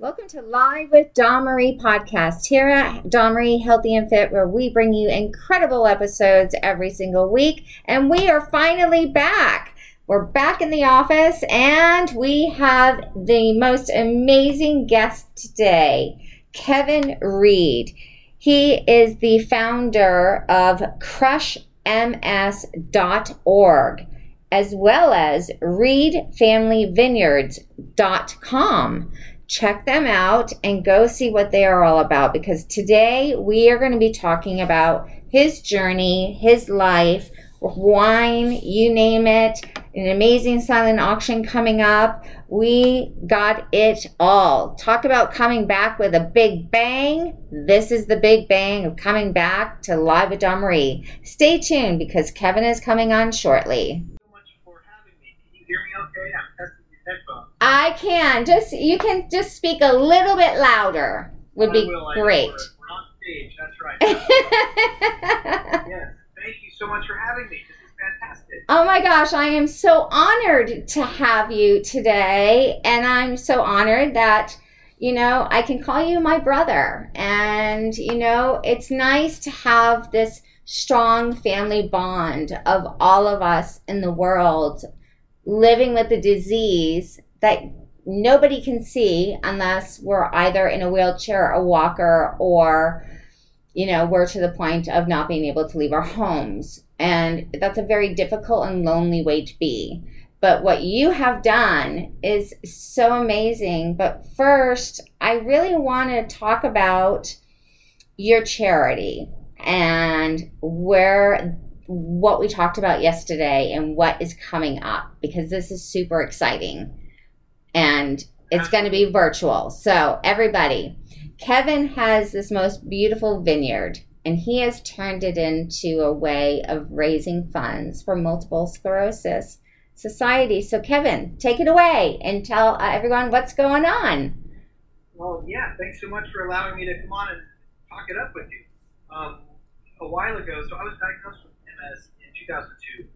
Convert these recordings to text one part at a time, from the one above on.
Welcome to Live with Marie podcast here at Marie Healthy and Fit, where we bring you incredible episodes every single week. And we are finally back. We're back in the office and we have the most amazing guest today, Kevin Reed. He is the founder of crushms.org as well as reedfamilyvineyards.com check them out and go see what they are all about because today we are going to be talking about his journey, his life, wine, you name it, an amazing silent auction coming up. We got it all. Talk about coming back with a big bang. This is the big bang of coming back to Live with Dawn Marie. Stay tuned because Kevin is coming on shortly. I can. Just you can just speak a little bit louder. Would be will, great. We're, we're on stage. That's right. yes. Thank you so much for having me. This is fantastic. Oh my gosh, I am so honored to have you today, and I'm so honored that you know I can call you my brother. And you know, it's nice to have this strong family bond of all of us in the world living with the disease that nobody can see unless we're either in a wheelchair, a walker, or you know, we're to the point of not being able to leave our homes. And that's a very difficult and lonely way to be. But what you have done is so amazing. But first, I really want to talk about your charity and where what we talked about yesterday and what is coming up because this is super exciting and it's going to be virtual. So, everybody, Kevin has this most beautiful vineyard and he has turned it into a way of raising funds for multiple sclerosis society. So, Kevin, take it away and tell uh, everyone what's going on. Well, yeah, thanks so much for allowing me to come on and talk it up with you. Um, a while ago, so I was diagnosed with MS in 2002.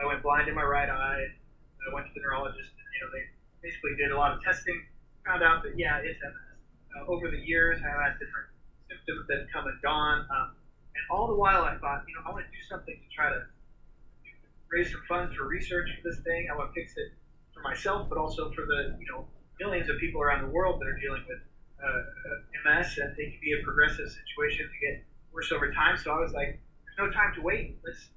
I went blind in my right eye. I went to the neurologist, and you know they basically did a lot of testing, found out that yeah, it's MS. Uh, over the years, I had different symptoms that come and gone, um, and all the while I thought, you know, I want to do something to try to raise some funds for research for this thing. I want to fix it for myself, but also for the you know millions of people around the world that are dealing with uh, MS, and it can be a progressive situation to get worse over time. So I was like, there's no time to wait. Let's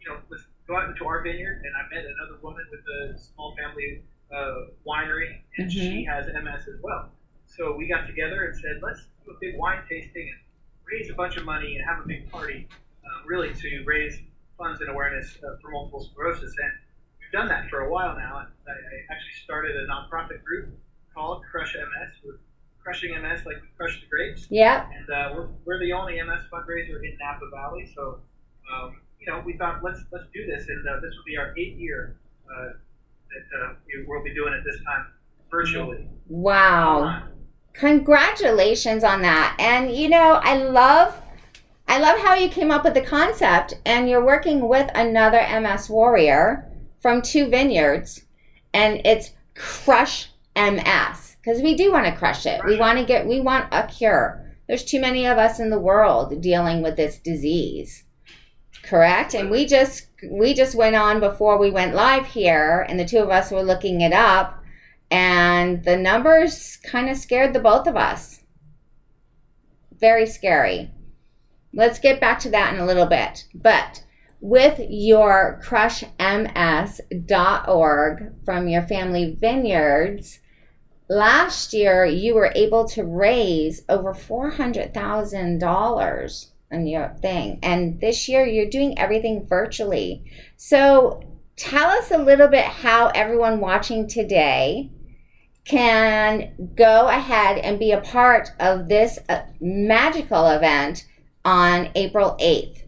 you know let's go out into our vineyard, and I met another woman with a small family uh, winery, and mm-hmm. she has MS as well. So we got together and said, let's do a big wine tasting and raise a bunch of money and have a big party, um, really to raise funds and awareness uh, for multiple sclerosis. And we've done that for a while now. And I, I actually started a nonprofit group called Crush MS. We're crushing MS like we crush the grapes. Yeah. And uh, we're, we're the only MS fundraiser in Napa Valley. So, um, you know, we thought let's let's do this, and uh, this will be our eighth year uh, that uh, we'll be doing it this time virtually. Wow. Congratulations on that. And you know, I love I love how you came up with the concept and you're working with another MS warrior from two vineyards and it's crush MS because we do want to crush it. We want to get we want a cure. There's too many of us in the world dealing with this disease. Correct? And we just we just went on before we went live here and the two of us were looking it up and the numbers kind of scared the both of us. Very scary. Let's get back to that in a little bit. But with your crushms.org from your family vineyards, last year you were able to raise over $400,000 on your thing. And this year you're doing everything virtually. So tell us a little bit how everyone watching today can go ahead and be a part of this uh, magical event on April 8th.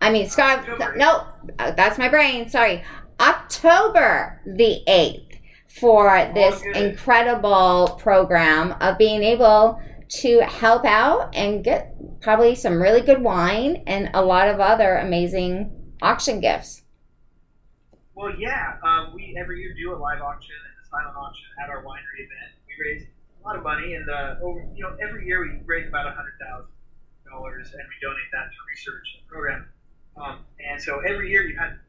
I mean, Scott, no, uh, that's my brain. Sorry. October the 8th for this incredible program of being able to help out and get probably some really good wine and a lot of other amazing auction gifts. Well, yeah, uh, we every year do a live auction and a silent auction at our winery event. We raise a lot of money, and uh, over you know every year we raise about a hundred thousand dollars, and we donate that to research and program. Um, and so every year you have to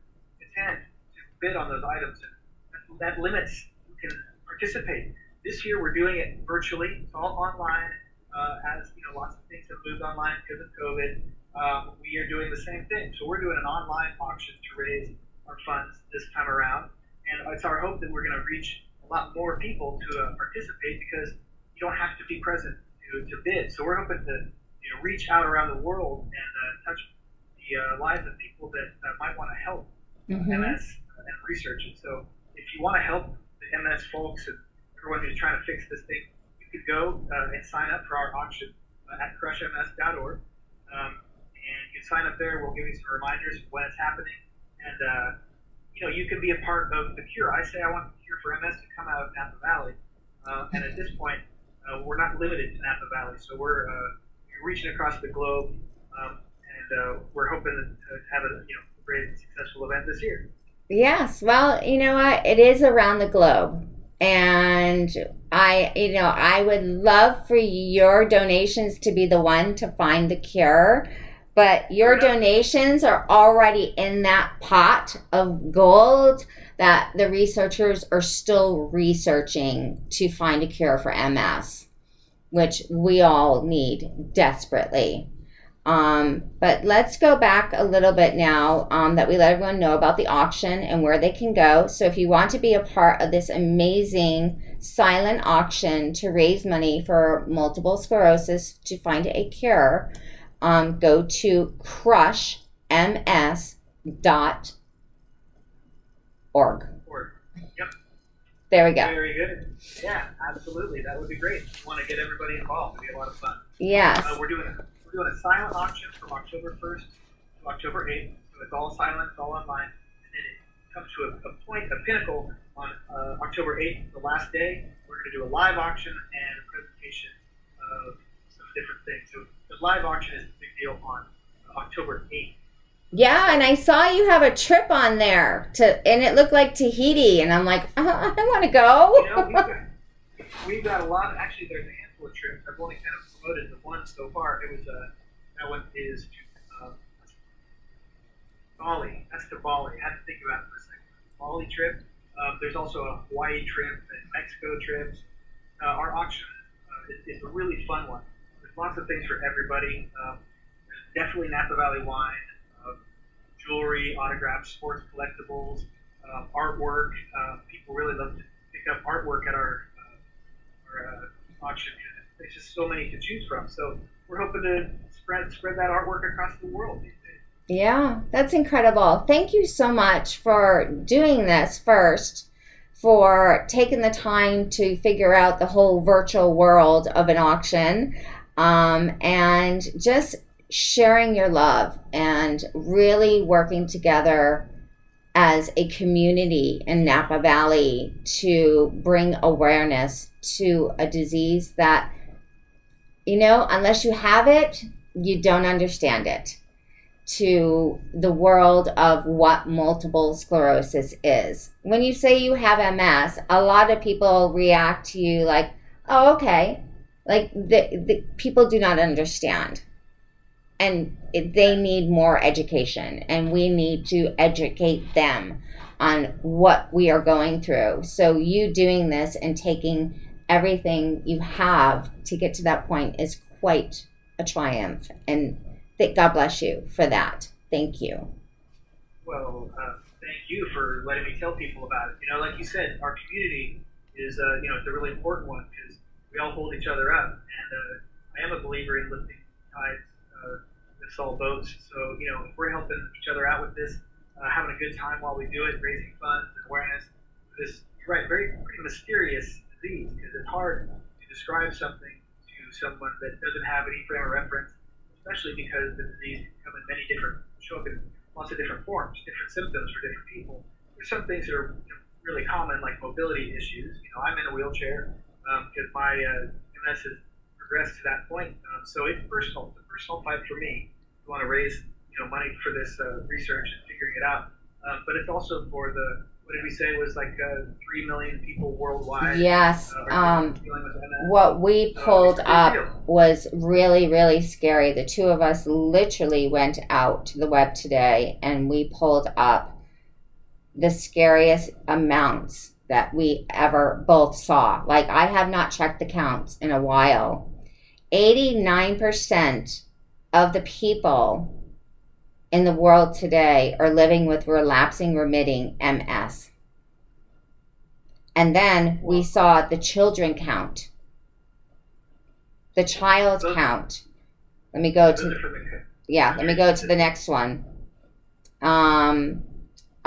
attend to bid on those items, and that limits who can participate. This year we're doing it virtually. It's all online. Uh, as you know, lots of things have moved online because of COVID. Um, we are doing the same thing. So we're doing an online auction to raise our funds this time around, and it's our hope that we're going to reach a lot more people to uh, participate because you don't have to be present to, to bid. So we're hoping to you know reach out around the world and uh, touch the uh, lives of people that might want to help mm-hmm. MS and research. And so if you want to help the MS folks and everyone who's trying to fix this thing, could go uh, and sign up for our auction uh, at crushms.org. Um, and you can sign up there. We'll give you some reminders of when it's happening, and uh, you know you can be a part of the cure. I say I want the cure for MS to come out of Napa Valley, uh, and at this point, uh, we're not limited to Napa Valley, so we're uh, reaching across the globe, um, and we're hoping to have a you know great successful event this year. Yes, well, you know what? It is around the globe. And I, you know, I would love for your donations to be the one to find the cure but your donations are already in that pot of gold that the researchers are still researching to find a cure for MS, which we all need desperately. Um, but let's go back a little bit now um, that we let everyone know about the auction and where they can go. So, if you want to be a part of this amazing silent auction to raise money for multiple sclerosis to find a cure, um, go to crushms.org. Org. Yep. There we go. Very good. Yeah, absolutely. That would be great. Want to get everybody involved. It'd be a lot of fun. Yes. Uh, we're doing we're doing a silent auction from October 1st to October 8th. So it's all silent, it's all online, and then it comes to a, a point, a pinnacle on uh, October 8th, the last day. We're going to do a live auction and a presentation of some different things. So the live auction is a big deal on October 8th. Yeah, and I saw you have a trip on there to, and it looked like Tahiti, and I'm like, uh, I want to go. you know, we've got, we've got a lot. Of, actually, there's a handful of trips. I've only kind of promoted the one so far. It was uh, that one is uh, Bali. That's to Bali. I had to think about it for a second. Bali trip. Um, there's also a Hawaii trip and Mexico trips. Uh, our auction uh, is, is a really fun one There's lots of things for everybody. Um, definitely Napa Valley wine, uh, jewelry, autographs, sports collectibles, uh, artwork. Uh, people really love to pick up artwork at our, uh, our uh, auction there's just so many to choose from. So we're hoping to spread spread that artwork across the world these days. Yeah, that's incredible. Thank you so much for doing this first for taking the time to figure out the whole virtual world of an auction um, and just sharing your love and really working together as a community in Napa Valley to bring awareness to a disease that, you know, unless you have it, you don't understand it. To the world of what multiple sclerosis is. When you say you have MS, a lot of people react to you like, oh, okay, like the, the people do not understand and they need more education and we need to educate them on what we are going through so you doing this and taking everything you have to get to that point is quite a triumph and that god bless you for that thank you well uh, thank you for letting me tell people about it you know like you said our community is uh, you know it's a really important one because we all hold each other up. And uh, I am a believer in lifting tides, uh, lifts all boats. So, you know, if we're helping each other out with this, uh, having a good time while we do it, raising funds and awareness this, you're right, very mysterious disease because it's hard to describe something to someone that doesn't have any frame of reference, especially because the disease can come in many different, show up in lots of different forms, different symptoms for different people. There's some things that are really common, like mobility issues. You know, I'm in a wheelchair because um, my uh, MS has progressed to that point. Um, so it's personal. It's a personal fight for me. We want to raise you know money for this uh, research and figuring it out. Um, but it's also for the what did we say was like uh, three million people worldwide. Yes. uh, Um, dealing with MS. what we pulled it's up deal. was really, really scary. The two of us literally went out to the web today and we pulled up the scariest amounts that we ever both saw. Like, I have not checked the counts in a while. 89% of the people in the world today are living with relapsing remitting MS. And then we saw the children count, the child count. Let me go to are for the- yeah. Let me go to the next one. Um,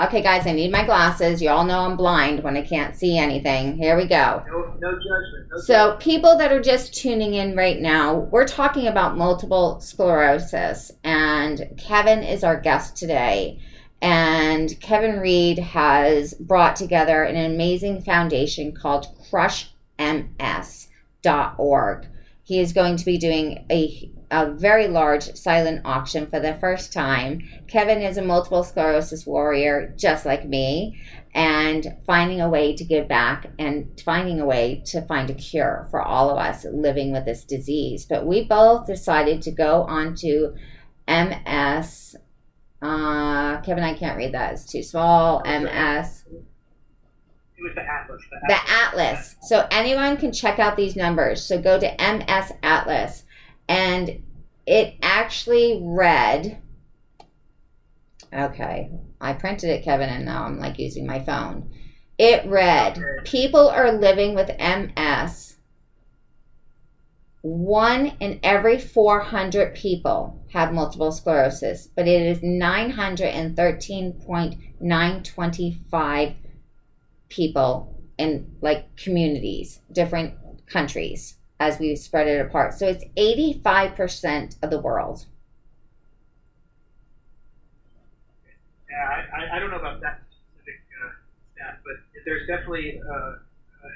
okay, guys, I need my glasses. You all know I'm blind when I can't see anything. Here we go. No, no judgment. No So, people that are just tuning in right now, we're talking about multiple sclerosis, and Kevin is our guest today. And Kevin Reed has brought together an amazing foundation called crushms.org. He is going to be doing a, a very large silent auction for the first time. Kevin is a multiple sclerosis warrior, just like me and finding a way to give back and finding a way to find a cure for all of us living with this disease. But we both decided to go on to MS. Uh, Kevin, I can't read that. It's too small. MS. It was the Atlas. The, The Atlas. So anyone can check out these numbers. So go to MS Atlas. And it actually read. Okay. I printed it, Kevin, and now I'm like using my phone. It read People are living with MS. One in every 400 people have multiple sclerosis, but it is 913.925 people in like communities, different countries as we spread it apart. So it's 85% of the world. Yeah, I, I, don't know about that specific uh, stat, but there's definitely uh,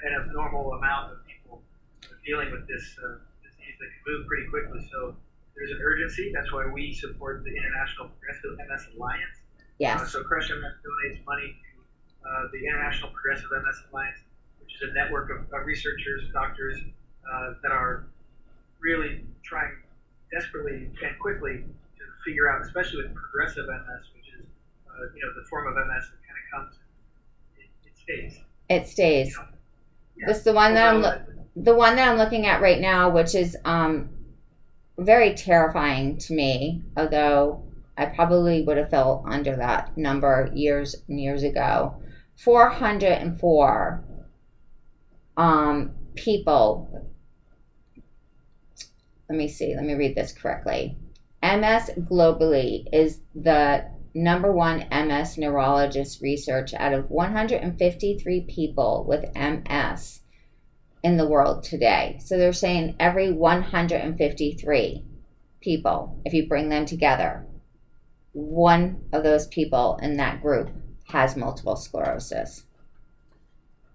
an abnormal amount of people dealing with this uh, disease that can move pretty quickly. So there's an urgency. That's why we support the International Progressive MS Alliance. Uh, so Crush MS donates money to uh, the International Progressive MS Alliance, which is a network of, of researchers, doctors uh, that are really trying desperately and quickly to figure out, especially with progressive MS, which is uh, you know the form of MS that kind of comes, it, it stays. It stays. You know. Yeah. This is the one that I'm lo- the one that I'm looking at right now, which is um very terrifying to me, although I probably would have fell under that number years and years ago. 404 um, people. Let me see, let me read this correctly. MS globally is the number one MS neurologist research out of 153 people with MS in the world today. So they're saying every 153 people, if you bring them together, one of those people in that group has multiple sclerosis.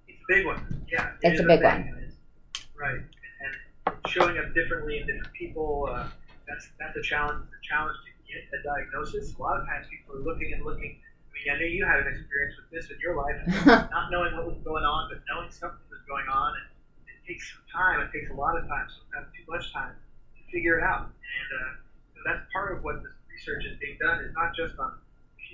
It's a big one. Yeah. it It's a big thing, one. Right. It's showing up differently in different people. Uh, that's that's a challenge. The challenge to get a diagnosis. A lot of times people are looking and looking. I mean, I know you had an experience with this in your life, not knowing what was going on, but knowing something was going on, and it takes some time. It takes a lot of time, sometimes too much time, to figure it out. And uh, so that's part of what this research is being done. Is not just on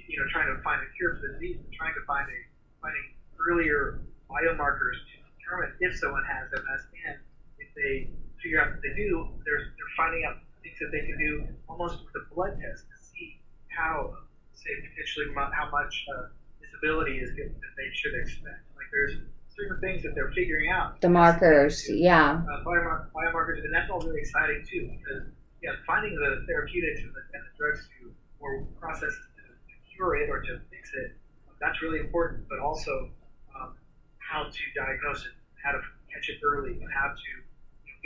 you know trying to find a cure for the disease, but trying to find a finding earlier biomarkers to determine if someone has MS, and if they figure out that they do, they're they're finding out things that they can do almost with a blood test to see how, say, potentially how much uh, disability is that they should expect. Like there's certain things that they're figuring out. the markers, yeah. Uh, biomar- biomarkers, and that's all really exciting too, because yeah, finding the therapeutics and the, and the drugs to or processes to, to cure it or to fix it, that's really important. But also um, how to diagnose it, how to catch it early, and how to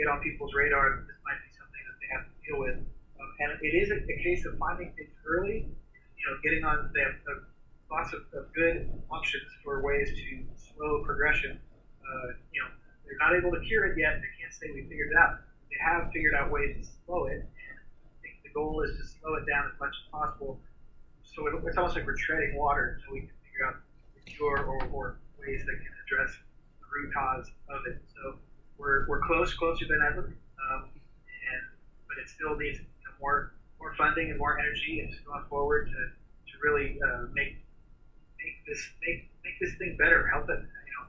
get on people's radar that this might be something that they have to deal with. Um, and it is a, a case of finding things early, you know, getting on. They have uh, lots of, of good options for ways to slow progression. Uh, you know, they're not able to cure it yet. They can't say we figured it out. They have figured out ways to slow it, and I think the goal is to slow it down as much as possible. So it, it's almost like we're treading water until we can figure out the cure or, or ways that can address the root cause of it. So we're, we're close, closer than ever, um, and but it still needs you know, more more funding and more energy and going forward to, to really uh, make make this make make this thing better, help it. You know,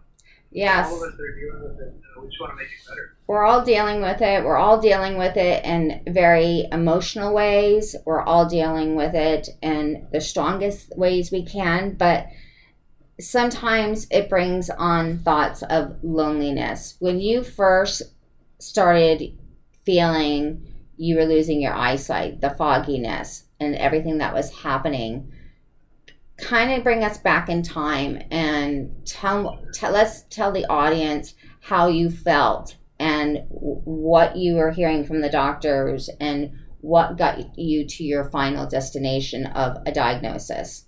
Yes. all of us that are dealing with it, uh, we just want to make it better. We're all dealing with it. We're all dealing with it in very emotional ways. We're all dealing with it in the strongest ways we can, but sometimes it brings on thoughts of loneliness. When you first started feeling you were losing your eyesight, the fogginess, and everything that was happening, kind of bring us back in time and tell, tell let's tell the audience how you felt and what you were hearing from the doctors and what got you to your final destination of a diagnosis.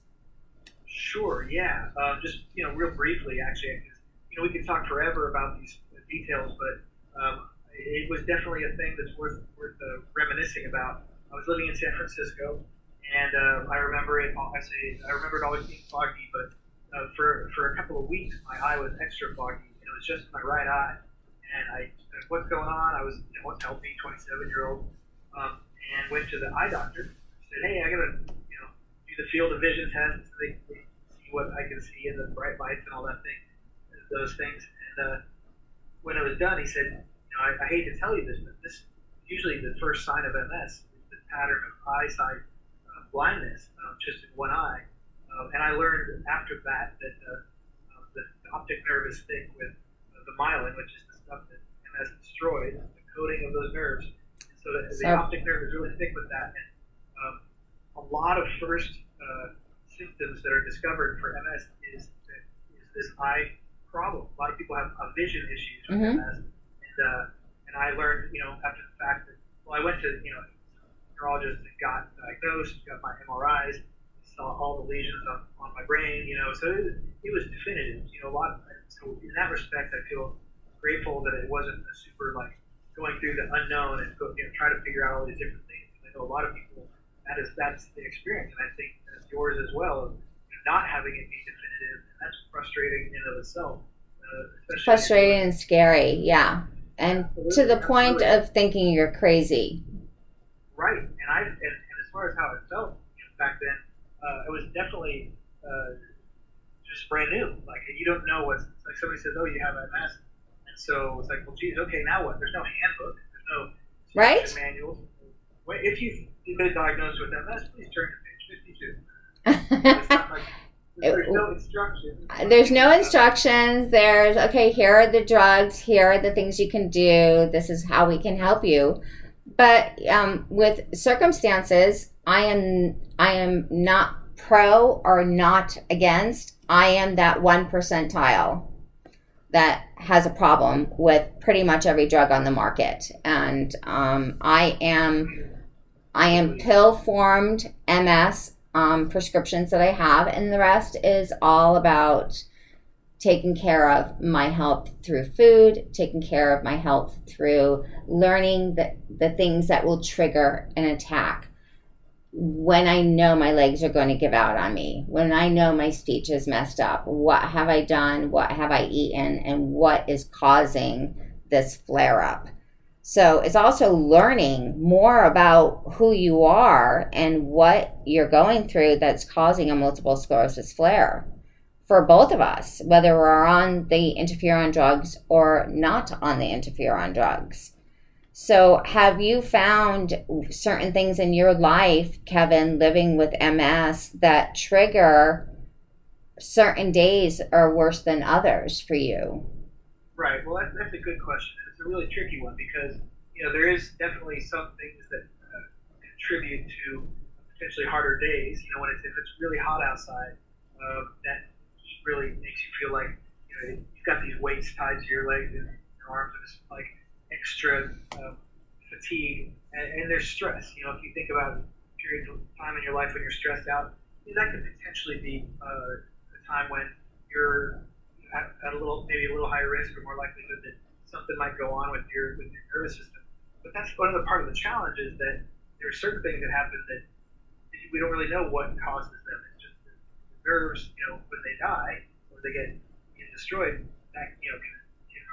Sure, yeah. Um, just you know, real briefly, actually, you know, we could talk forever about these details, but um, it was definitely a thing that's worth worth uh, reminiscing about. I was living in San Francisco, and uh, I remember it. I say I remember it always being foggy, but uh, for for a couple of weeks, my eye was extra foggy, and it was just my right eye. And I "What's going on?" I was, you know, what's healthy, 27 year old, um, and went to the eye doctor. Said, "Hey, I gotta, you know, do the field of vision test they, they what I can see in the bright lights and all that thing, those things." And uh, when it was done, he said, "You know, I, I hate to tell you this, but this is usually the first sign of MS, is the pattern of eyesight uh, blindness, um, just in one eye." Um, and I learned after that that uh, uh, the, the optic nerve is thick with uh, the myelin, which is the stuff that MS destroys, the coating of those nerves. And so the, the optic nerve is really thick with that. And um, a lot of first uh, symptoms that are discovered for MS is, is this eye problem. A lot of people have uh, vision issues with Mhm. MS, and uh, and I learned, you know, after the fact that well, I went to you know neurologist and got diagnosed, got my MRIs, saw all the lesions on, on my brain, you know, so it, it was definitive, you know, a lot. So in that respect, I feel grateful that it wasn't a super like going through the unknown and go, you know try to figure out all these different things. I know a lot of people that is that's the experience, and I think yours as well. Of not having it be definitive, that's frustrating in and of itself. Uh, Frustrating and scary, yeah. And to the point of thinking you're crazy. Right, and I and, and as far as how it felt you know, back then, uh, it was definitely uh, just brand new. Like you don't know what's like somebody says, "Oh, you have MS," and so it's like, "Well, geez, okay, now what?" There's no handbook, there's no Right. manuals. If you've been diagnosed with MS, please turn to page 52. It's not like there's no instructions. There's no instructions. There's, okay, here are the drugs. Here are the things you can do. This is how we can help you. But um, with circumstances, I am I am not pro or not against. I am that one percentile that has a problem with pretty much every drug on the market, and um, I am I am pill formed MS um, prescriptions that I have, and the rest is all about taking care of my health through food, taking care of my health through learning the, the things that will trigger an attack. When I know my legs are going to give out on me, when I know my speech is messed up, what have I done? What have I eaten? And what is causing this flare up? So it's also learning more about who you are and what you're going through that's causing a multiple sclerosis flare for both of us, whether we're on the interferon drugs or not on the interferon drugs. So, have you found certain things in your life, Kevin, living with MS, that trigger certain days are worse than others for you? Right. Well, that, that's a good question. A really tricky one because you know there is definitely some things that uh, contribute to potentially harder days. You know, when it's if it's really hot outside, uh, that really makes you feel like you know you've got these weights tied to your legs and your arms, and it's like extra uh, fatigue and, and there's stress. You know, if you think about periods of time in your life when you're stressed out, you know, that could potentially be uh, a time when you're at a little maybe a little higher risk or more likelihood that something might go on with your with your nervous system. But that's the part of the challenge is that there are certain things that happen that we don't really know what causes them. It's just the nerves, you know, when they die, or they get destroyed, that you know can, can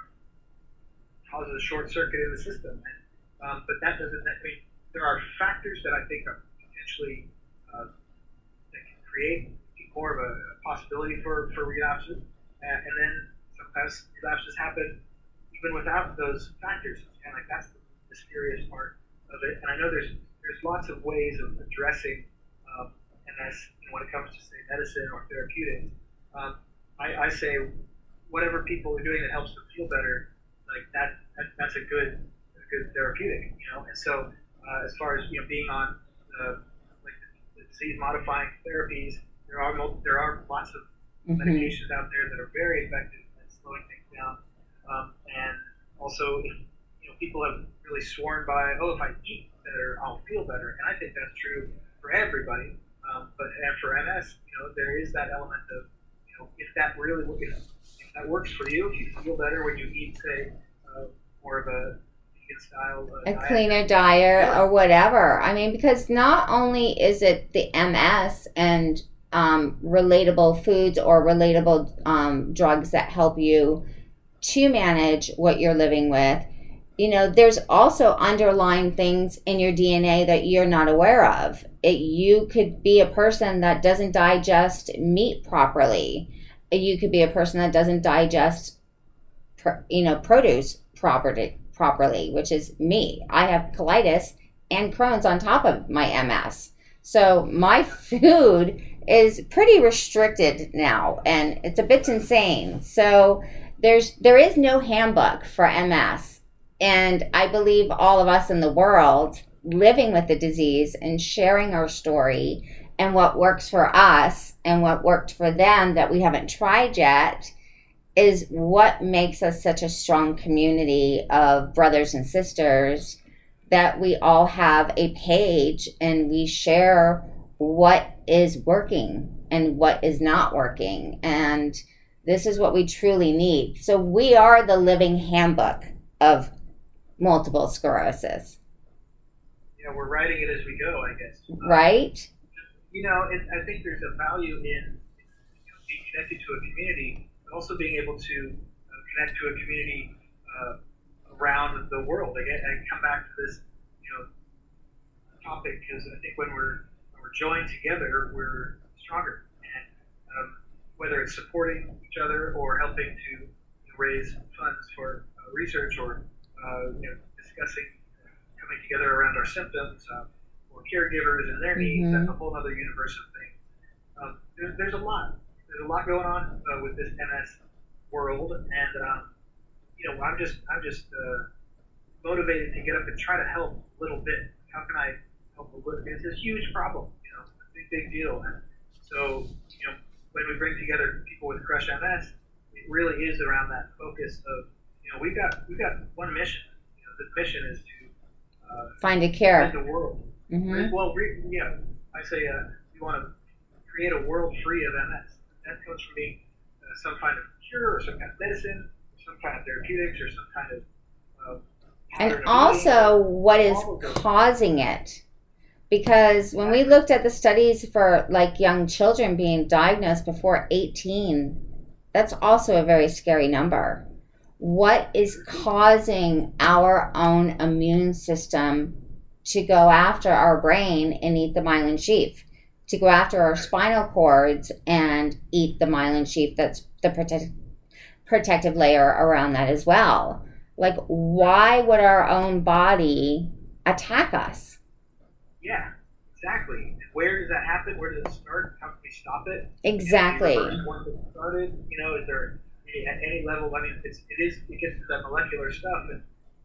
causes a short circuit in the system. And, um, but that doesn't. I mean, there are factors that I think are potentially uh, that can create more of a, possibility for for relapses, and, and then sometimes relapses happen even without those factors. And like that's the mysterious part of it. And I know there's there's lots of ways of addressing um, MS you know, when it comes to say medicine or therapeutics. Um, I, I say whatever people are doing that helps them feel better, like that, that that's a good a good therapeutic, you know. And so uh, as far as you know, being on uh, like the, the disease modifying therapies, there are there are lots of mm-hmm. medications out there that are very effective at slowing things down. Um, and also, if you know, people have really sworn by, oh, if I eat better, I'll feel better, and I think that's true for everybody. Um, but and for MS, you know, there is that element of, you know, if that really, if, if that works for you, if you feel better when you eat, say, uh, more of a Style, uh, a diet. cleaner diet or whatever. I mean, because not only is it the MS and um, relatable foods or relatable um, drugs that help you to manage what you're living with. You know, there's also underlying things in your DNA that you're not aware of. It, you could be a person that doesn't digest meat properly. You could be a person that doesn't digest, you know, produce properly, properly, which is me. I have colitis and Crohn's on top of my MS. So my food is pretty restricted now and it's a bit insane. So there's there is no handbook for MS and I believe all of us in the world living with the disease and sharing our story and what works for us and what worked for them that we haven't tried yet is what makes us such a strong community of brothers and sisters that we all have a page and we share what is working and what is not working. And this is what we truly need. So we are the living handbook of multiple sclerosis. Yeah, we're writing it as we go, I guess. Right. you know, it, I think there's a value in you know, being connected to a community, but also being able to uh, connect to a community uh, around the world. Again, I come back to this, you know, topic because I think when we're when we're joined together, we're stronger. Whether it's supporting each other or helping to raise funds for uh, research or uh, you know discussing coming together around our symptoms uh, or caregivers and their needs, mm-hmm. that's a whole other universe of things. Um, there's, there's a lot. There's a lot going on uh, with this MS world, and um, you know I'm just I'm just uh, motivated to get up and try to help a little bit. How can I help a little? It's a huge problem, you know, a big big deal. And so you know when we bring together people with Crush MS, it really is around that focus of, you know, we've got we've got one mission. You know, the mission is to uh, find a cure. the world. Mm-hmm. Well, re, yeah, I say uh, we want to create a world free of MS. That comes from being uh, some kind of cure or some kind of medicine, or some kind of therapeutics, or some kind of. Uh, and also, what is causing it? Because when we looked at the studies for like young children being diagnosed before 18 that's also a very scary number. What is causing our own immune system to go after our brain and eat the myelin sheath? To go after our spinal cords and eat the myelin sheath that's the protect- protective layer around that as well. Like why would our own body attack us exactly. Where does that happen? Where does it start? How can we stop it? Exactly. Once it started, you know, is there at any level? I mean, it's, it is it gets to that molecular stuff, and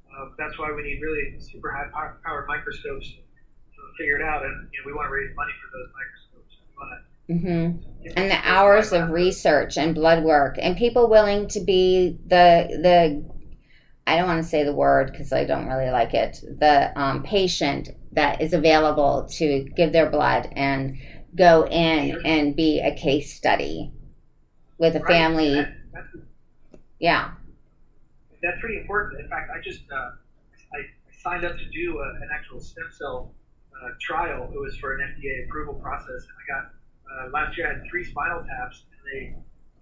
uh, that's why we need really super high powered microscopes to, to figure it out. And you know, we want to raise money for those microscopes. We want to Mm-hmm. And the hours of research and blood work, and people willing to be the the I don't want to say the word because I don't really like it. The um, patient that is available to give their blood and go in and be a case study with a right. family. That, yeah. That's pretty important. In fact, I just uh, I, signed up to do a, an actual stem cell uh, trial. It was for an FDA approval process. And I got uh, last year I had three spinal taps, and they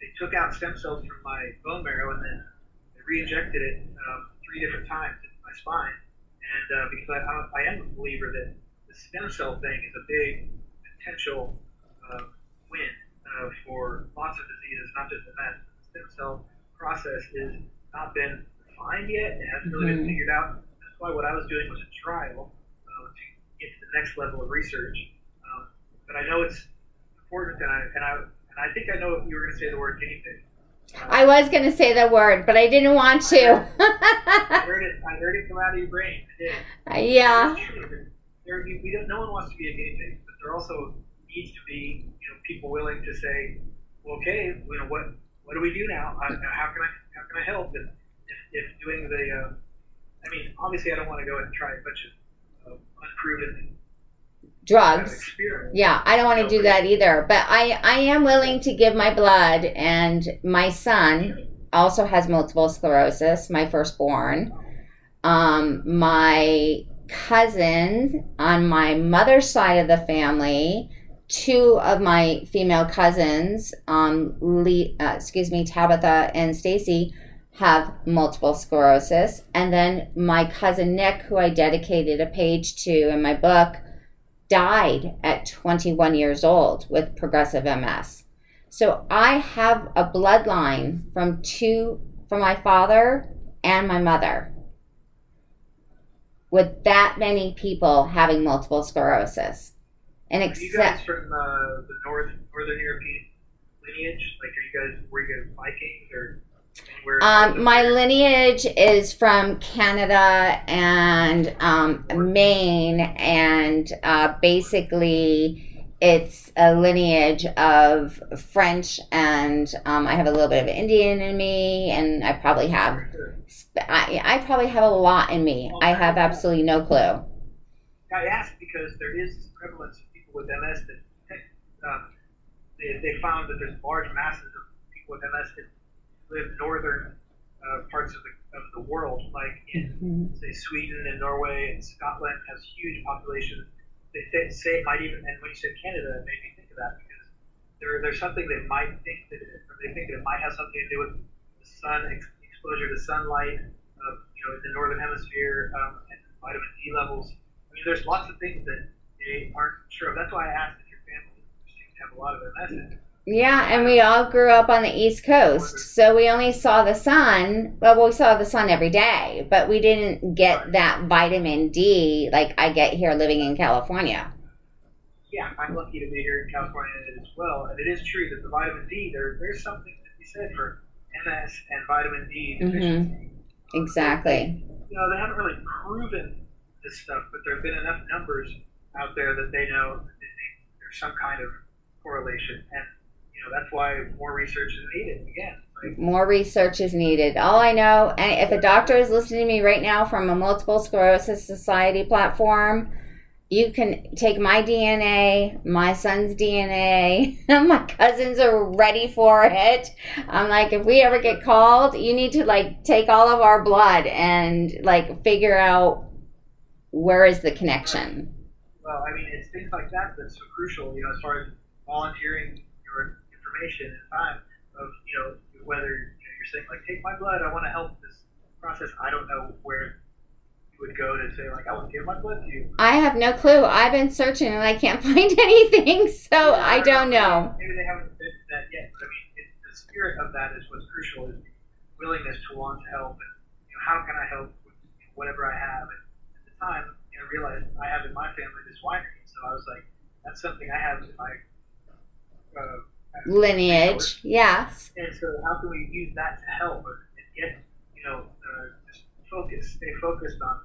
they took out stem cells from my bone marrow and then they re-injected it um, three different times into my spine. And uh, because I, I, am a believer that the stem cell thing is a big potential uh, win uh, for lots of diseases, not just MS. The stem cell process has not been defined yet. It hasn't really been Mhm. figured out. That's why what I was doing was a trial uh, to get to the next level of research. Um, but I know it's important, and I and I and I think I know if you were going to say the word guinea pig. Uh, I was going to say the word, but I didn't want to. I heard it. I heard it come out of your brain. I did. yeah. It's true. There, we don't, no one wants to be a guinea pig, but there also needs to be you know people willing to say, well, okay, you know what what do we do now? How, how can I how can I help? And if, if doing the, uh, I mean, obviously I don't want to go and try a bunch of uh, unproven Drugs. Yeah, I don't want to do that either. But I, I am willing to give my blood, and my son also has multiple sclerosis, my firstborn. Um, my cousins on my mother's side of the family, two of my female cousins, um, Lee, uh, excuse me, Tabitha and Stacy, have multiple sclerosis. And then my cousin Nick, who I dedicated a page to in my book, died at 21 years old with progressive MS. So I have a bloodline from two from my father and my mother with that many people having multiple sclerosis. And Are you guys from uh, the north northern European lineage? Like, are you guys were you guys Vikings or? Um, my lineage is from Canada and um, Maine, and uh, basically it's a lineage of French, and um, I have a little bit of Indian in me, and I probably have, I, I probably have a lot in me. I have absolutely no clue. I asked because there is this prevalence of people with MS that um, they, they found that there's large masses of people with MS that live northern uh, parts of the, of the world, like in say Sweden and Norway and Scotland has huge populations. They say, say it might even, and when you said Canada, it made me think of that because there, there's something that might think that, it, or they think that it might have something to do with the sun, ex- exposure to sunlight, uh, you know, in the northern hemisphere, um, and vitamin D levels. I mean, there's lots of things that they aren't sure of. That's why I asked if your family seems to have a lot of MS. Yeah, and we all grew up on the East Coast, so we only saw the sun. Well, we saw the sun every day, but we didn't get that vitamin D like I get here living in California. Yeah, I'm lucky to be here in California as well, and it is true that the vitamin D, there, there's something to be said for MS and vitamin D mm-hmm. deficiency. Exactly. You know, they haven't really proven this stuff, but there have been enough numbers out there that they know that they think there's some kind of correlation, and you know that's why more research is needed. Again, like More research is needed. All I know, and if a doctor is listening to me right now from a Multiple Sclerosis Society platform, you can take my DNA, my son's DNA. my cousins are ready for it. I'm like, if we ever get called, you need to like take all of our blood and like figure out where is the connection. well, I mean, it's things like that that's so crucial. You know, as far as volunteering information and time of you know whether you know, you're saying like take my blood, I want to help this process. I don't know where you would go to say like I want to give my blood to you. I have no clue. I've been searching and I can't find anything, so I don't know. Maybe they haven't invented that yet, but I mean, it, the spirit of that is what's crucial: is the willingness to want to help, and you know, how can I help with whatever I have? And at the time, you know, I realized I have in my family this winery, so I was like, that's something I have in my uh, Lineage, yes. And so, how can we use that to help, and yet, you know, uh, just focus, stay focused on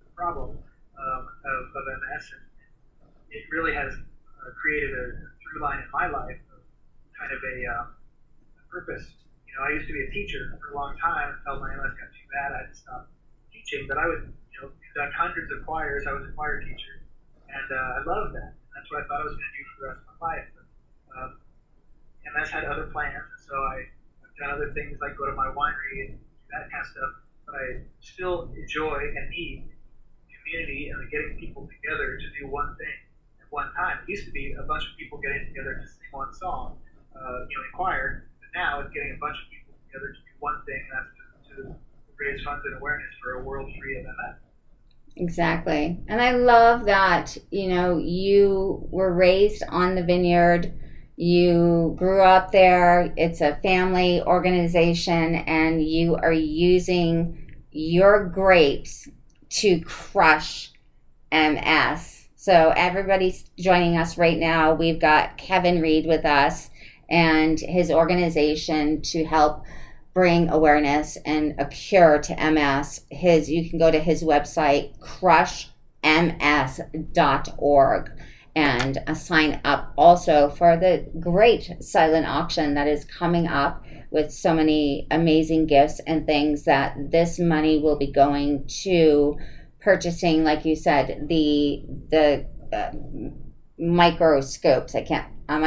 the problem um, of, of MS? And it really has uh, created a through line in my life of kind of a, um, a purpose. You know, I used to be a teacher for a long time until my MS got too bad. I had to stop teaching, but I would, you know, conduct hundreds of choirs. I was a choir teacher, and uh, I loved that. That's what I thought I was going to do for the rest of my life. But, um, MS had other plans, so I, I've done other things like go to my winery and do that kind of stuff. But I still enjoy and need community and getting people together to do one thing at one time. It used to be a bunch of people getting together to sing one song, uh, you know, in choir. But now it's getting a bunch of people together to do one thing, and that's to, to raise funds and awareness for a world free of MS. Exactly. And I love that, you know, you were raised on the vineyard. You grew up there. It's a family organization, and you are using your grapes to crush MS. So, everybody's joining us right now. We've got Kevin Reed with us and his organization to help bring awareness and a cure to MS. His you can go to his website crushms.org and sign up also for the great silent auction that is coming up with so many amazing gifts and things that this money will be going to purchasing like you said the the uh, microscopes. I can't i'm,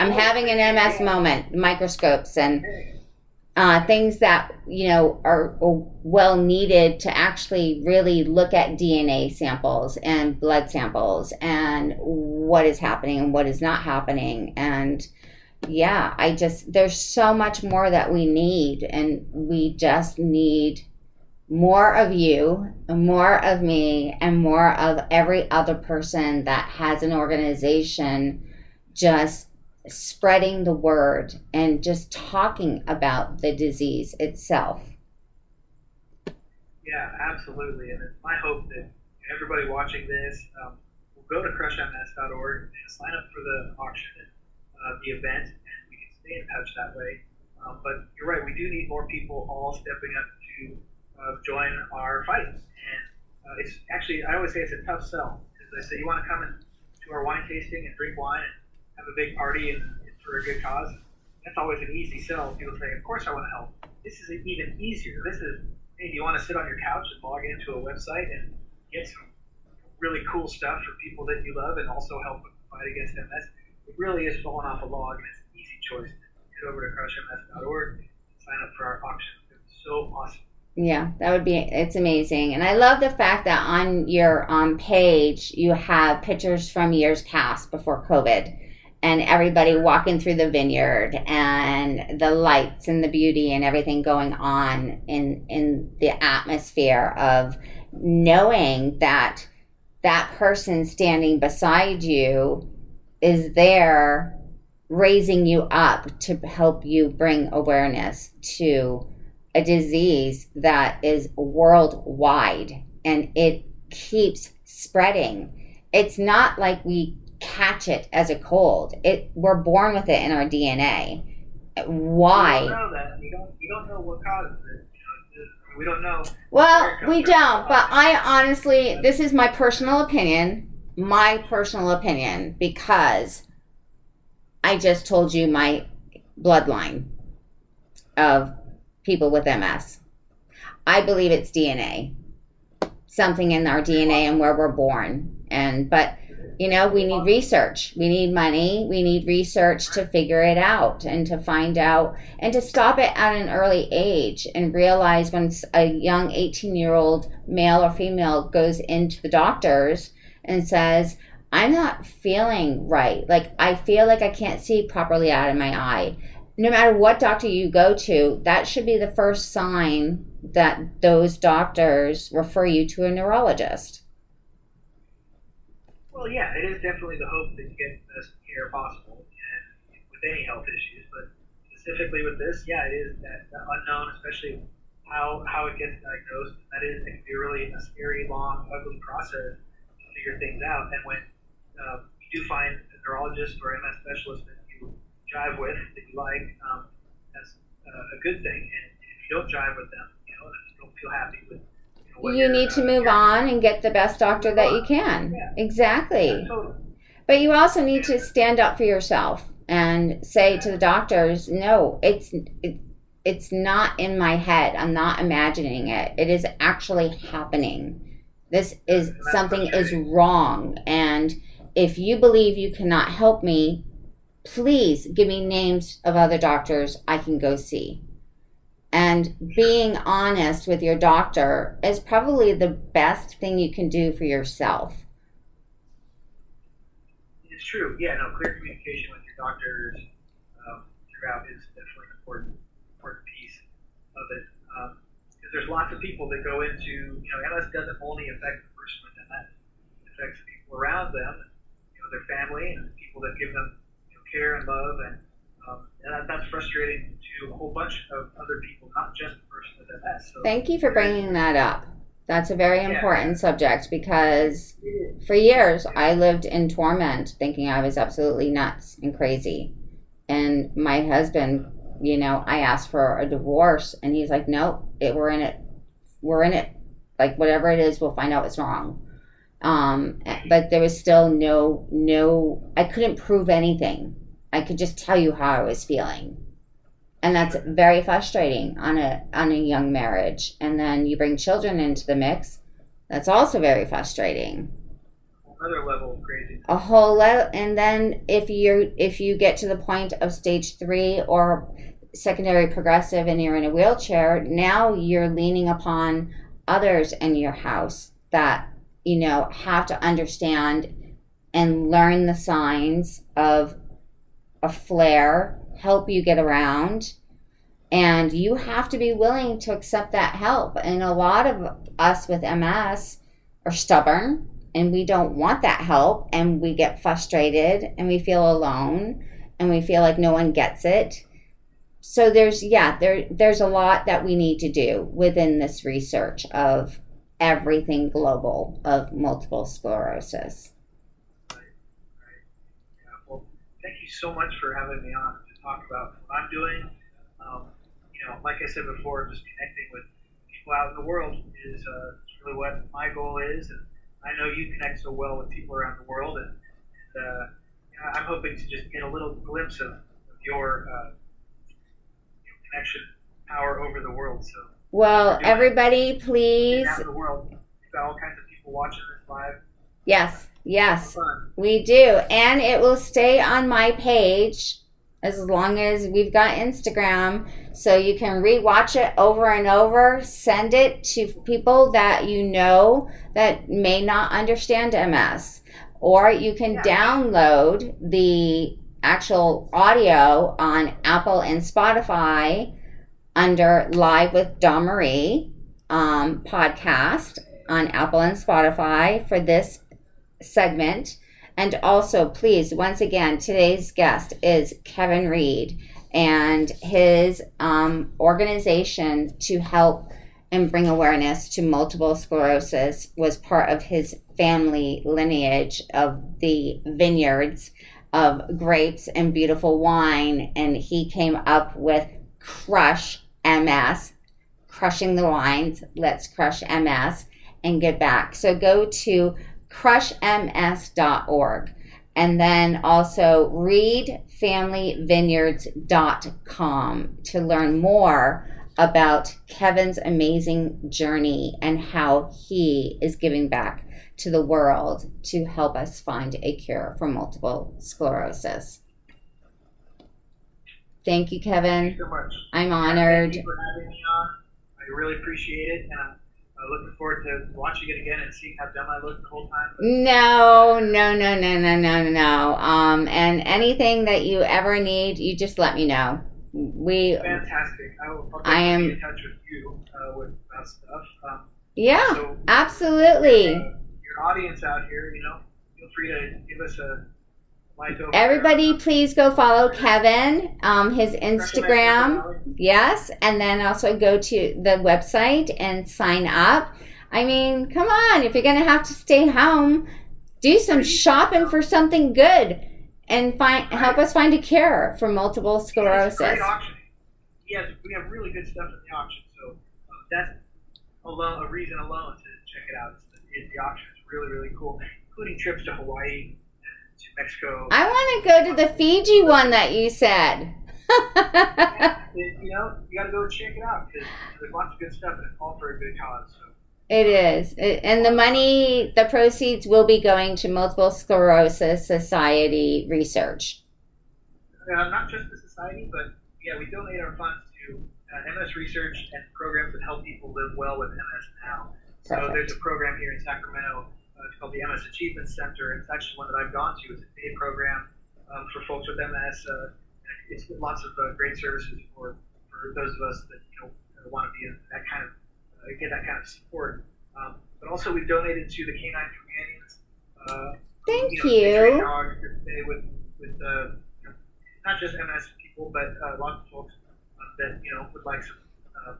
I'm having an ms moment microscopes and uh, things that you know are well needed to actually really look at DNA samples and blood samples and what is happening and what is not happening. And yeah I just there's so much more that we need and we just need more of you more of me and more of every other person that has an organization just spreading the word and just talking about the disease itself. Yeah, absolutely. And it's my hope that everybody watching this um, will go to crushms.org and sign up for the auction and uh, the event, and we can stay in touch that way. Um, but you're right, we do need more people all stepping up to uh, join our fight. And uh, it's actually, I always say it's a tough sell because I say you want to come to our wine tasting and drink wine and have a big party and, and for a good cause. That's always an easy sell. People say, "Of course, I want to help." This is even easier. This is, hey, do you want to sit on your couch and log into a website and get some really cool stuff for people that you love and also help fight against MS? It really is falling off a log, and it's an easy choice. Head over to crushms.org and sign up for our auction. It's so awesome. Yeah, that would be it's amazing. And I love the fact that on your um, page you have pictures from years past before COVID and everybody walking through the vineyard and the lights and the beauty and everything going on in in the atmosphere of knowing that that person standing beside you is there raising you up to help you bring awareness to a disease that is worldwide and it keeps spreading. It's not like we catch it as a cold. It we're born with it in our DNA. Why? We don't know that. We don't, we don't know what causes it. We don't know. Well, we don't. But I honestly, this is my personal opinion. My personal opinion because I just told you my bloodline of people with MS. I believe it's DNA. Something in our DNA and where we're born. And but you know, we need research. We need money. We need research to figure it out and to find out and to stop it at an early age and realize when a young 18 year old male or female goes into the doctors and says, I'm not feeling right. Like, I feel like I can't see properly out of my eye. No matter what doctor you go to, that should be the first sign that those doctors refer you to a neurologist. Well, yeah, it is definitely the hope that you get the best care possible, and with any health issues, but specifically with this, yeah, it is that, that unknown, especially how how it gets diagnosed. That is, it can be really a scary, long, ugly process to figure things out. And when um, you do find a neurologist or MS specialist that you jive with, that you like, um, that's uh, a good thing. And if you don't jive with them, you know, if you don't feel happy with you need to move on and get the best doctor that you can. Exactly. But you also need to stand up for yourself and say to the doctors, no, it's it, it's not in my head. I'm not imagining it. It is actually happening. This is something is wrong and if you believe you cannot help me, please give me names of other doctors I can go see and being honest with your doctor is probably the best thing you can do for yourself. It's true. Yeah, no, clear communication with your doctors um, throughout is definitely important important piece of it. Because there's lots of people that go into you know MS doesn't only affect the person with MS, it affects people around them, you know their family and the people that give them you know, care and love and um, and that, that's frustrating to a whole bunch of other people, not just the person with MS. So Thank you for bringing that up. That's a very important subject because for years I lived in torment thinking I was absolutely nuts and crazy. And my husband, you know, I asked for a divorce and he's like, "No, it, we're in it. We're in it. Like whatever it is, we'll find out what's wrong. Um, but there was still no, no, I couldn't prove anything. I could just tell you how I was feeling. And that's very frustrating on a on a young marriage. And then you bring children into the mix. That's also very frustrating. Another level of crazy. A whole level and then if you if you get to the point of stage three or secondary progressive and you're in a wheelchair now you're leaning upon others in your house that you know have to understand and learn the signs of a flare help you get around and you have to be willing to accept that help. And a lot of us with ms are stubborn and we don't want that help and we get frustrated and we feel alone and we feel like no one gets it. So there's yeah there there's a lot that we need to do within this research of everything global of multiple sclerosis right, right. Yeah. well thank you so much for having me on to talk about what I'm doing. Um, you know, like I said before, just connecting with people out in the world is, uh, really what my goal is. And I know you connect so well with people around the world, and, and uh, you know, I'm hoping to just get a little glimpse of, of your, uh, your connection power over the world. So. Well, everybody, please. the world, We've got all kinds of people watching this live. Yes, yes, we do, and it will stay on my page as long as we've got Instagram. So you can rewatch it over and over, send it to people that you know that may not understand MS. Or you can yeah. download the actual audio on Apple and Spotify under Live with Dawn Marie um, podcast on Apple and Spotify for this segment. And also, please, once again, today's guest is Kevin Reed and his um, organization to help and bring awareness to multiple sclerosis was part of his family lineage of the vineyards of grapes and beautiful wine. And he came up with Crush MS, crushing the wines. Let's crush MS and get back. So go to crushms.org. And then also reedfamilyvineyards.com to learn more about Kevin's amazing journey and how he is giving back to the world to help us find a cure for multiple sclerosis. Thank you, Kevin. Thank you so much. I'm honored. Thank you for having me on. I really appreciate it. And uh, looking forward to watching it again and seeing how dumb I look the whole time. No, no, no, no, no, no, no. Um, and anything that you ever need, you just let me know. We fantastic. I will. I am in touch with you uh, with that stuff. Um, yeah, so, absolutely. Uh, your audience out here, you know, feel free to give us a Everybody, please go follow Kevin, um, his Instagram. Yes, and then also go to the website and sign up. I mean, come on, if you're going to have to stay home, do some shopping for something good and find help us find a cure for multiple sclerosis. Yes, we have really good stuff in the auction, so uh, that's alone, a reason alone to check it out. Is the, the auction is really really cool, including trips to Hawaii Mexico. I want to go to the Fiji one that you said. yeah, you know, you got to go check it out because there's lots of good stuff and it's all for a good cause. So. It is. And the money, the proceeds will be going to Multiple Sclerosis Society research. Uh, not just the society, but yeah, we donate our funds to uh, MS research and programs that help people live well with MS now. So there's a program here in Sacramento it's called the MS Achievement Center. It's actually one that I've gone to. It's a paid program um, for folks with MS uh, it's lots of uh, great services for, for those of us that you know want to be in that kind of uh, get that kind of support. Um, but also, we've donated to the Canine Companions. Uh, Thank you. Know, you. Dogs with with uh, you know, not just MS people, but uh, lots of folks uh, that you know would like some uh,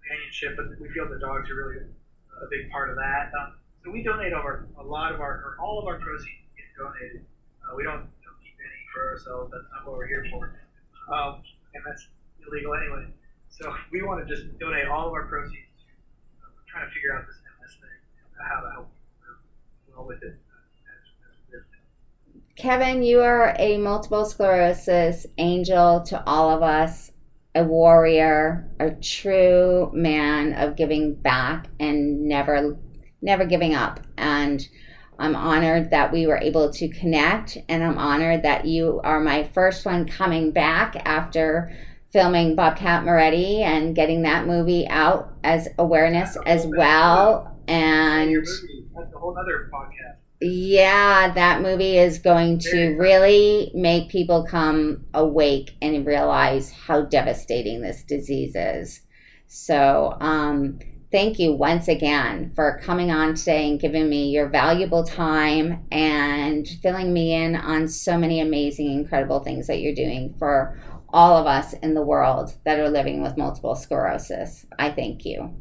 companionship. But we feel the dogs are really a big part of that. Um, so we donate over a lot of our, or all of our proceeds get donated. Uh, we don't you know, keep any for ourselves. That's not what we're here for. Um, and that's illegal anyway. So we want to just donate all of our proceeds uh, trying to figure out this MS thing and how to help people well with it. Kevin, you are a multiple sclerosis angel to all of us, a warrior, a true man of giving back and never never giving up. And I'm honored that we were able to connect, and I'm honored that you are my first one coming back after filming Bobcat Moretti and getting that movie out as awareness as well. And that's a whole other podcast. Yeah, that movie is going to really make people come awake and realize how devastating this disease is. So, um, thank you once again for coming on today and giving me your valuable time and filling me in on so many amazing, incredible things that you're doing for all of us in the world that are living with multiple sclerosis. I thank you.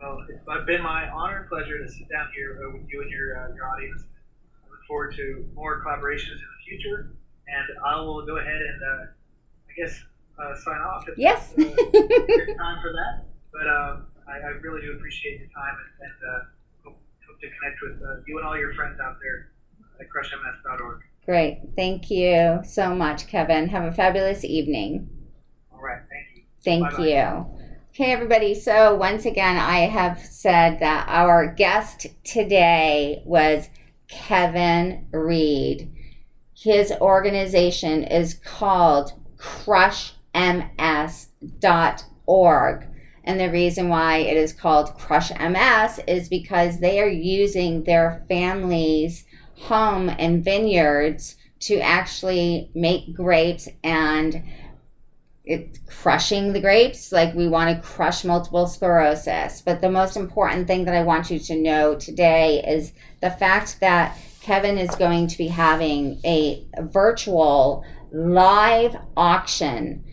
Well, it's been my honor and pleasure to sit down here uh, with you and your, uh, your audience. I look forward to more collaborations in the future, and I will go ahead and, uh, I guess, uh, sign off. If yes. Time for that. But um, I, I, really do appreciate your time and, and uh, hope, hope, to connect with you and all your friends out there at crushms.org. Great. Thank you so much, Kevin. Have a fabulous evening. All right. Thank you. Thank Bye-bye. you. Okay, everybody. So, once again, I have said that our guest today was Kevin Reed. His organization is called crushms.org. And the reason why it is called Crush MS is because they are using their family's home and vineyards to actually make grapes and it's crushing the grapes. Like we want to crush multiple sclerosis. But the most important thing that i want you to know today is the fact that kevin is going to be having a virtual live auction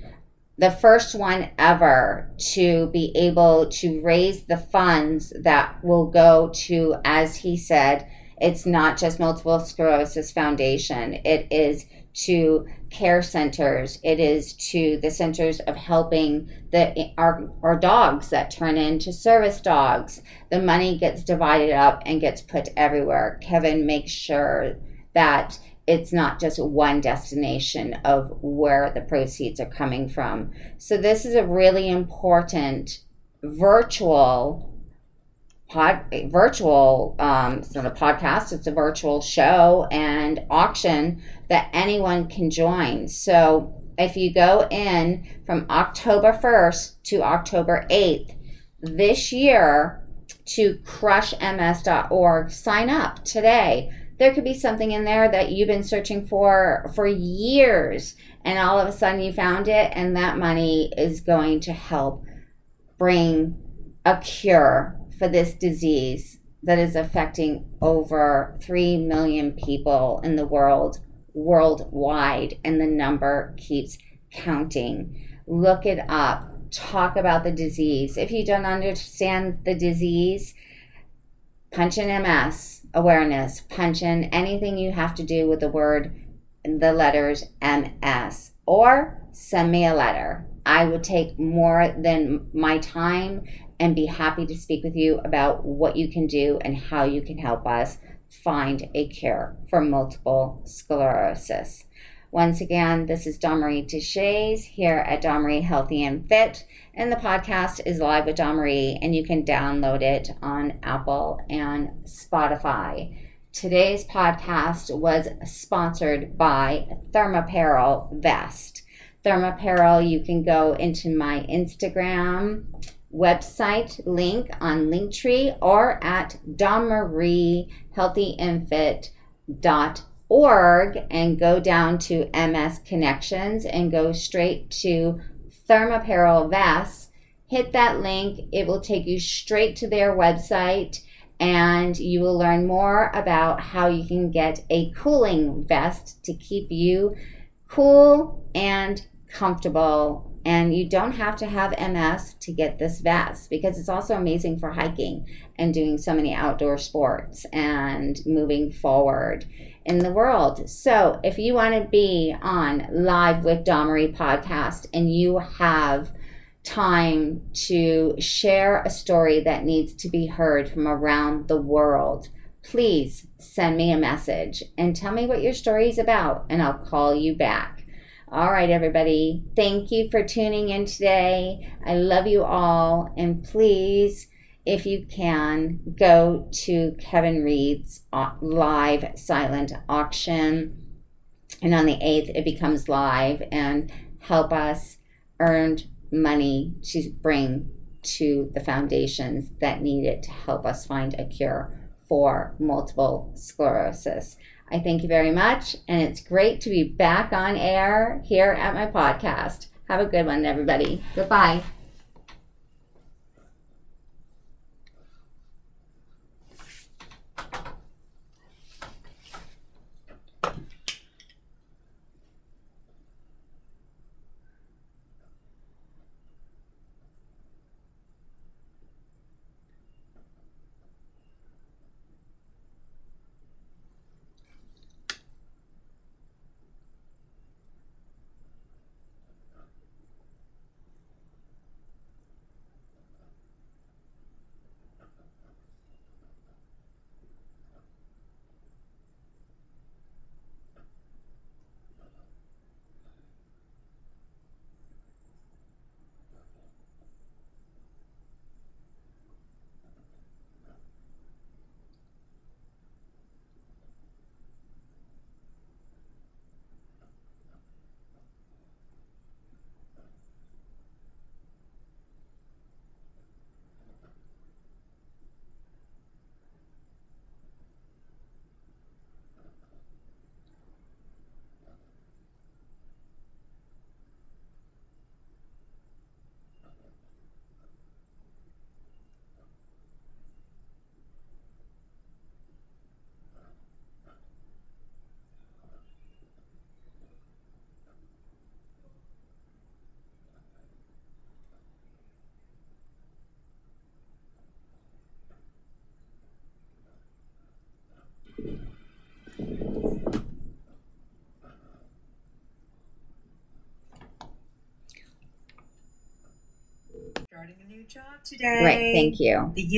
the first one ever to be able to raise the funds that will go to as he said it's not just multiple sclerosis foundation. It is to care centers. It is to the centers of helping the our, our dogs that turn into service dogs. The money gets divided up and gets put everywhere. Kevin makes sure that it's not just one destination of where the proceeds are coming from. So this is a really important virtual pod virtual um, it's not a podcast it's a virtual show and auction that anyone can join. So if you go in from october 1st to october 8th this year to crushms.org sign up today there could be something in there that you've been searching for for years and all of a sudden you found it and that money is going to help bring a cure for this disease that is affecting over 3 million people in the world worldwide and the number keeps counting. Look it up. Talk about the disease. If you don't understand the disease punch in ms awareness punch in anything you have to do with the word the letters ms or send me a letter i would take more than my time and be happy to speak with you about what you can do and how you can help us find a cure for multiple sclerosis. Once again, this is Marie Deshays here at Marie Healthy and Fit, and the podcast is live with Marie, and you can download it on Apple and Spotify. Today's podcast was sponsored by Thermapparel Vest. Thermapparel, you can go into my Instagram website link on Linktree or at dawnmariehealthyandfit.org. org and go down to MS Connections and go straight to Thermapparel Vests. Hit that link, it will take you straight to their website and you will learn more about how you can get a cooling vest to keep you cool and comfortable. And you don't have to have MS to get this vest because it's also amazing for hiking and doing so many outdoor sports and moving forward in the world. So, if you want to be on Live with Dawn Marie podcast and you have time to share a story that needs to be heard from around the world, please send me a message and tell me what your story is about, and I'll call you back. All right, everybody. Thank you for tuning in today. I love you all. And please, if you can, go to Kevin Reed's uh, live silent auction. And on the 8th, it becomes live and help us earn money to bring to the foundations that need it to help us find a cure for multiple sclerosis. I thank you very much, and it's great to be back on air here at my podcast. Have a good one, everybody. Goodbye. Job today. Right, thank you. The